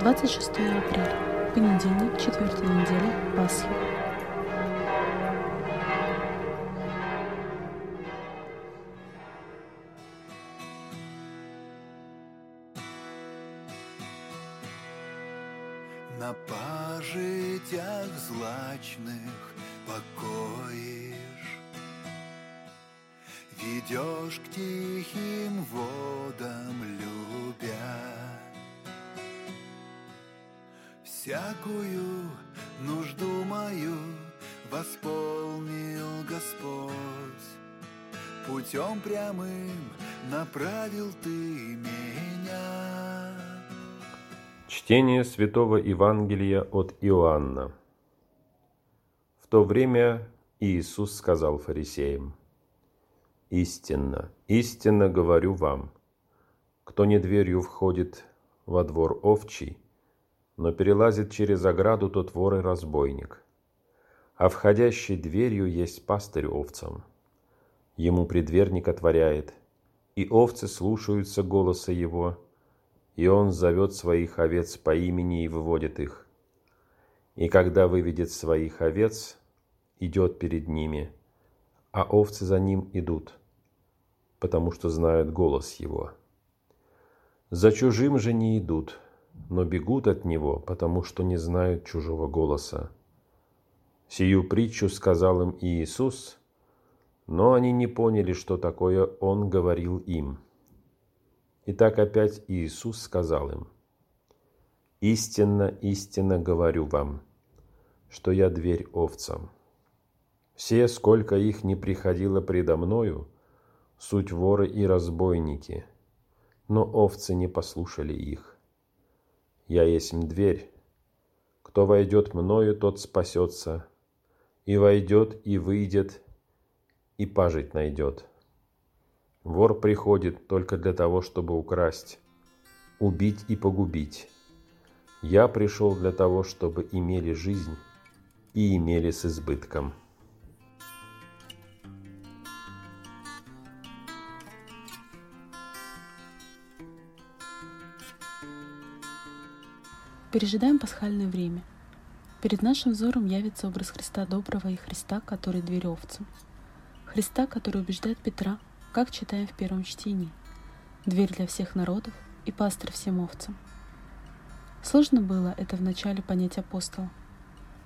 26 апреля, понедельник, четвертая неделя, Пасхи. На пажитях злачных покоишь, Ведешь к тихим водам любя. Всякую нужду мою восполнил Господь. Путем прямым направил ты меня. Чтение Святого Евангелия от Иоанна. В то время Иисус сказал фарисеям, «Истинно, истинно говорю вам, кто не дверью входит во двор овчий, но перелазит через ограду, тот вор и разбойник. А входящий дверью есть пастырь овцам. Ему предверник отворяет, и овцы слушаются голоса его, и он зовет своих овец по имени и выводит их. И когда выведет своих овец, идет перед ними, а овцы за ним идут, потому что знают голос его. За чужим же не идут, но бегут от него, потому что не знают чужого голоса. Сию притчу сказал им Иисус, но они не поняли, что такое Он говорил им. Итак, опять Иисус сказал им, «Истинно, истинно говорю вам, что я дверь овцам. Все, сколько их не приходило предо Мною, суть воры и разбойники, но овцы не послушали их. Я есть дверь. Кто войдет мною, тот спасется, и войдет, и выйдет, и пажить найдет. Вор приходит только для того, чтобы украсть, убить и погубить. Я пришел для того, чтобы имели жизнь и имели с избытком. Пережидаем пасхальное время. Перед нашим взором явится образ Христа Доброго и Христа, который дверь овцам. Христа, который убеждает Петра, как читаем в первом чтении. Дверь для всех народов и пастырь всем овцам. Сложно было это вначале понять апостола.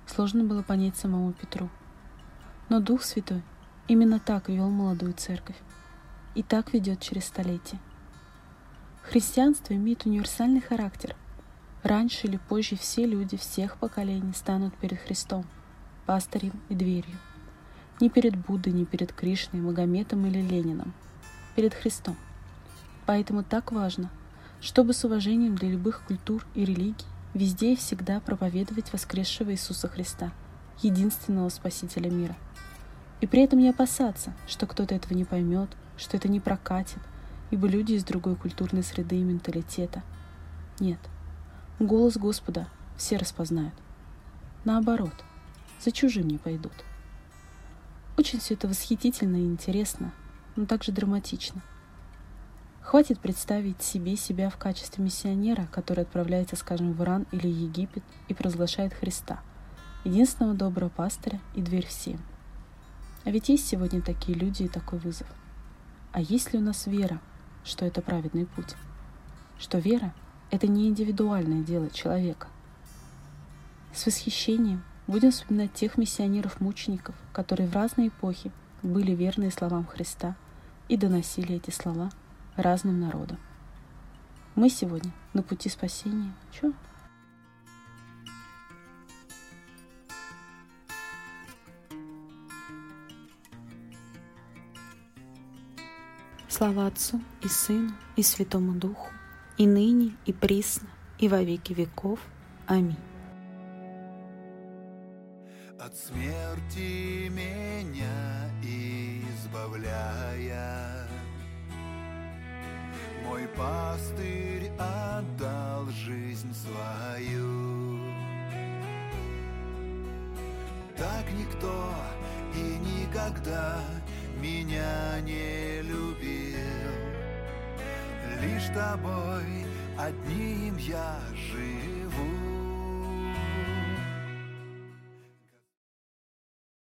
Сложно было понять самому Петру. Но Дух Святой именно так вел молодую церковь. И так ведет через столетия. Христианство имеет универсальный характер – Раньше или позже все люди всех поколений станут перед Христом, пастырем и дверью. Не перед Буддой, не перед Кришной, Магометом или Лениным. Перед Христом. Поэтому так важно, чтобы с уважением для любых культур и религий везде и всегда проповедовать воскресшего Иисуса Христа, единственного Спасителя мира. И при этом не опасаться, что кто-то этого не поймет, что это не прокатит, ибо люди из другой культурной среды и менталитета. Нет – Голос Господа все распознают. Наоборот, за чужим не пойдут. Очень все это восхитительно и интересно, но также драматично. Хватит представить себе себя в качестве миссионера, который отправляется, скажем, в Иран или Египет и провозглашает Христа, единственного доброго пастыря и дверь всем. А ведь есть сегодня такие люди и такой вызов. А есть ли у нас вера, что это праведный путь? Что вера это не индивидуальное дело человека. С восхищением будем вспоминать тех миссионеров-мучеников, которые в разные эпохи были верны словам Христа и доносили эти слова разным народам. Мы сегодня на пути спасения. Чё? Слава Отцу и Сыну и Святому Духу, и ныне, и присно, и во веки веков. Аминь. От смерти меня избавляя, Мой пастырь отдал жизнь свою. Так никто и никогда меня не любил, лишь тобой одним я живу.